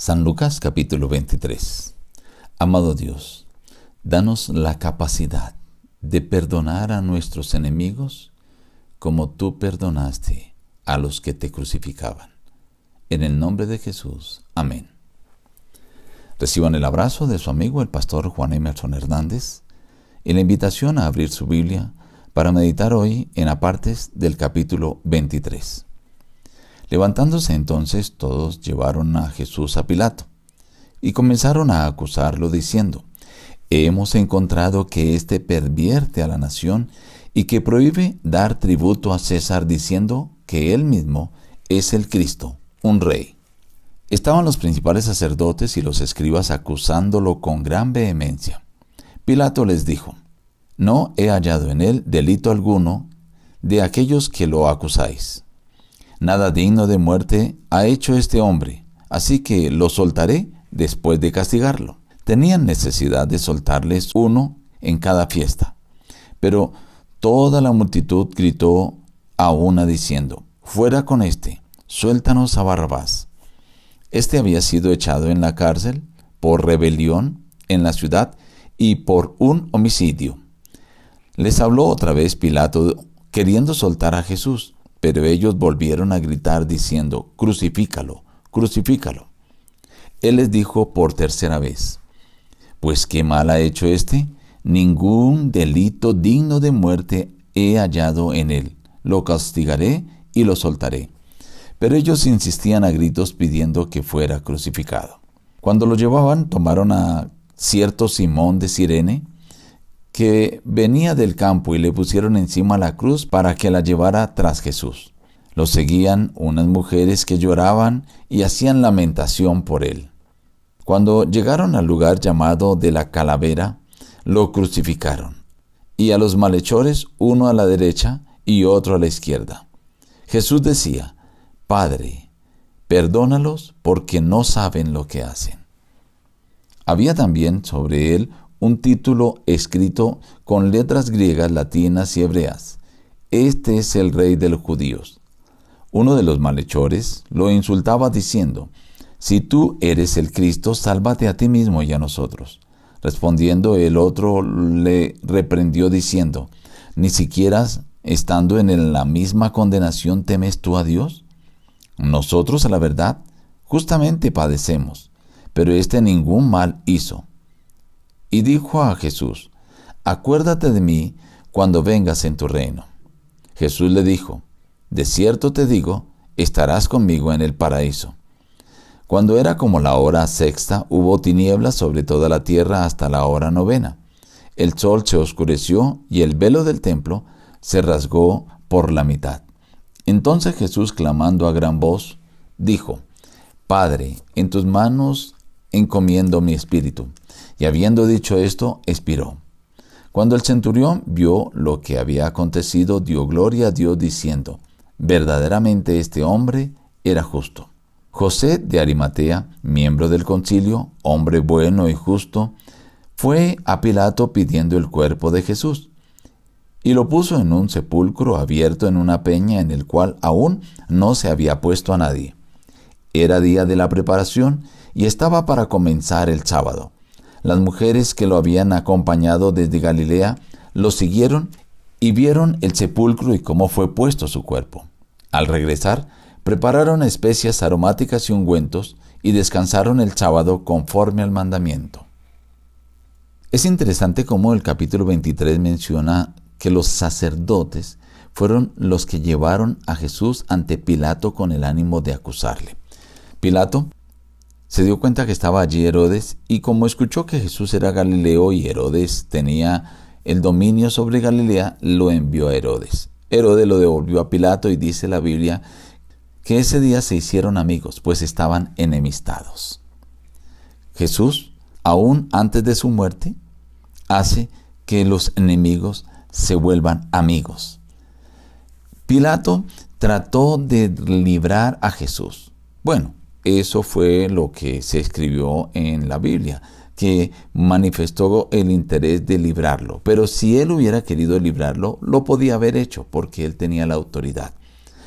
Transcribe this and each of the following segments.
San Lucas capítulo 23. Amado Dios, danos la capacidad de perdonar a nuestros enemigos como tú perdonaste a los que te crucificaban. En el nombre de Jesús. Amén. Reciban el abrazo de su amigo el pastor Juan Emerson Hernández y la invitación a abrir su Biblia para meditar hoy en apartes del capítulo 23. Levantándose entonces todos llevaron a Jesús a Pilato y comenzaron a acusarlo diciendo, Hemos encontrado que éste pervierte a la nación y que prohíbe dar tributo a César diciendo que él mismo es el Cristo, un rey. Estaban los principales sacerdotes y los escribas acusándolo con gran vehemencia. Pilato les dijo, No he hallado en él delito alguno de aquellos que lo acusáis. Nada digno de muerte ha hecho este hombre, así que lo soltaré después de castigarlo. Tenían necesidad de soltarles uno en cada fiesta. Pero toda la multitud gritó a una diciendo, Fuera con este, suéltanos a Barrabás. Este había sido echado en la cárcel por rebelión en la ciudad y por un homicidio. Les habló otra vez Pilato queriendo soltar a Jesús. Pero ellos volvieron a gritar diciendo, crucifícalo, crucifícalo. Él les dijo por tercera vez, pues qué mal ha hecho éste, ningún delito digno de muerte he hallado en él, lo castigaré y lo soltaré. Pero ellos insistían a gritos pidiendo que fuera crucificado. Cuando lo llevaban, tomaron a cierto Simón de Sirene, que venía del campo y le pusieron encima la cruz para que la llevara tras Jesús. Lo seguían unas mujeres que lloraban y hacían lamentación por él. Cuando llegaron al lugar llamado de la calavera, lo crucificaron, y a los malhechores uno a la derecha y otro a la izquierda. Jesús decía, Padre, perdónalos porque no saben lo que hacen. Había también sobre él un título escrito con letras griegas, latinas y hebreas. Este es el rey de los judíos. Uno de los malhechores lo insultaba diciendo, Si tú eres el Cristo, sálvate a ti mismo y a nosotros. Respondiendo el otro le reprendió diciendo, ¿Ni siquiera estando en la misma condenación temes tú a Dios? Nosotros, a la verdad, justamente padecemos, pero éste ningún mal hizo y dijo a Jesús, Acuérdate de mí cuando vengas en tu reino. Jesús le dijo, De cierto te digo, estarás conmigo en el paraíso. Cuando era como la hora sexta, hubo tinieblas sobre toda la tierra hasta la hora novena. El sol se oscureció y el velo del templo se rasgó por la mitad. Entonces Jesús, clamando a gran voz, dijo, Padre, en tus manos encomiendo mi espíritu. Y habiendo dicho esto, expiró. Cuando el centurión vio lo que había acontecido, dio gloria a Dios diciendo, verdaderamente este hombre era justo. José de Arimatea, miembro del concilio, hombre bueno y justo, fue a Pilato pidiendo el cuerpo de Jesús y lo puso en un sepulcro abierto en una peña en el cual aún no se había puesto a nadie. Era día de la preparación y estaba para comenzar el sábado. Las mujeres que lo habían acompañado desde Galilea lo siguieron y vieron el sepulcro y cómo fue puesto su cuerpo. Al regresar, prepararon especias aromáticas y ungüentos y descansaron el sábado conforme al mandamiento. Es interesante cómo el capítulo 23 menciona que los sacerdotes fueron los que llevaron a Jesús ante Pilato con el ánimo de acusarle. Pilato se dio cuenta que estaba allí Herodes y como escuchó que Jesús era Galileo y Herodes tenía el dominio sobre Galilea, lo envió a Herodes. Herodes lo devolvió a Pilato y dice la Biblia que ese día se hicieron amigos, pues estaban enemistados. Jesús, aún antes de su muerte, hace que los enemigos se vuelvan amigos. Pilato trató de librar a Jesús. Bueno, eso fue lo que se escribió en la Biblia, que manifestó el interés de librarlo. Pero si él hubiera querido librarlo, lo podía haber hecho, porque él tenía la autoridad.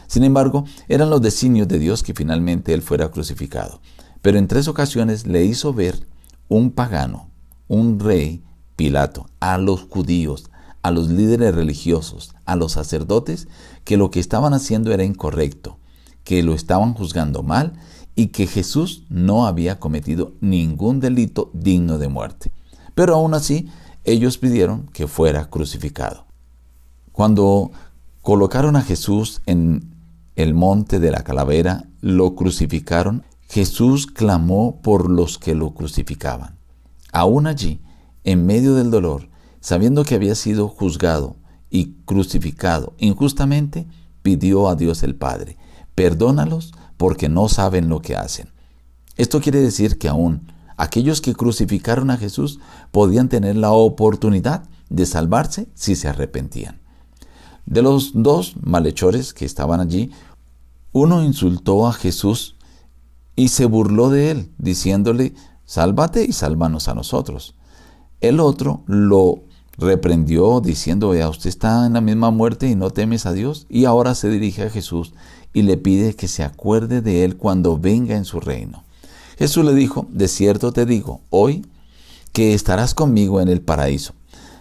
Sin embargo, eran los designios de Dios que finalmente él fuera crucificado. pero en tres ocasiones le hizo ver un pagano, un rey, Pilato, a los judíos, a los líderes religiosos, a los sacerdotes, que lo que estaban haciendo era incorrecto, que lo estaban juzgando mal y que Jesús no había cometido ningún delito digno de muerte. Pero aún así, ellos pidieron que fuera crucificado. Cuando colocaron a Jesús en el monte de la calavera, lo crucificaron, Jesús clamó por los que lo crucificaban. Aún allí, en medio del dolor, sabiendo que había sido juzgado y crucificado injustamente, pidió a Dios el Padre, perdónalos porque no saben lo que hacen. Esto quiere decir que aún aquellos que crucificaron a Jesús podían tener la oportunidad de salvarse si se arrepentían. De los dos malhechores que estaban allí, uno insultó a Jesús y se burló de él, diciéndole, sálvate y sálvanos a nosotros. El otro lo reprendió diciendo, vea, usted está en la misma muerte y no temes a Dios. Y ahora se dirige a Jesús y le pide que se acuerde de él cuando venga en su reino. Jesús le dijo, de cierto te digo, hoy que estarás conmigo en el paraíso.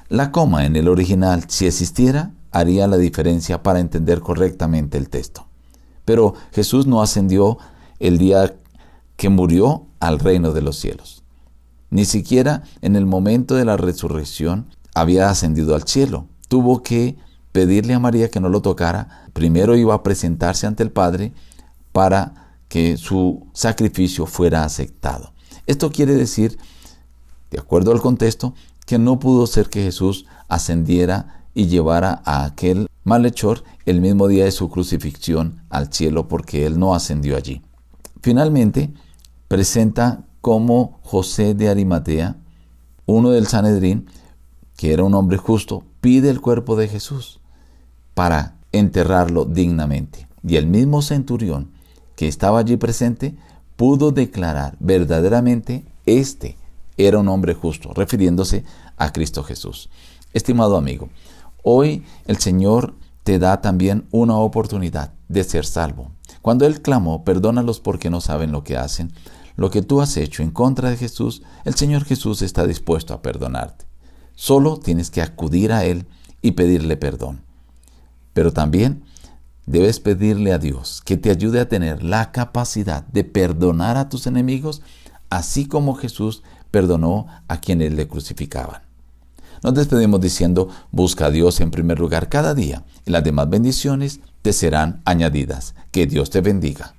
La coma en el original, si existiera, haría la diferencia para entender correctamente el texto. Pero Jesús no ascendió el día que murió al reino de los cielos. Ni siquiera en el momento de la resurrección había ascendido al cielo. Tuvo que pedirle a María que no lo tocara. Primero iba a presentarse ante el Padre para que su sacrificio fuera aceptado. Esto quiere decir, de acuerdo al contexto, que no pudo ser que Jesús ascendiera y llevara a aquel malhechor el mismo día de su crucifixión al cielo porque él no ascendió allí. Finalmente, presenta como José de Arimatea, uno del Sanedrín, que era un hombre justo, pide el cuerpo de Jesús para enterrarlo dignamente. Y el mismo centurión que estaba allí presente pudo declarar verdaderamente este era un hombre justo, refiriéndose a Cristo Jesús. Estimado amigo, hoy el Señor te da también una oportunidad de ser salvo. Cuando Él clamó, perdónalos porque no saben lo que hacen, lo que tú has hecho en contra de Jesús, el Señor Jesús está dispuesto a perdonarte. Solo tienes que acudir a Él y pedirle perdón. Pero también debes pedirle a Dios que te ayude a tener la capacidad de perdonar a tus enemigos, así como Jesús perdonó a quienes le crucificaban. Nos despedimos diciendo, busca a Dios en primer lugar cada día y las demás bendiciones te serán añadidas. Que Dios te bendiga.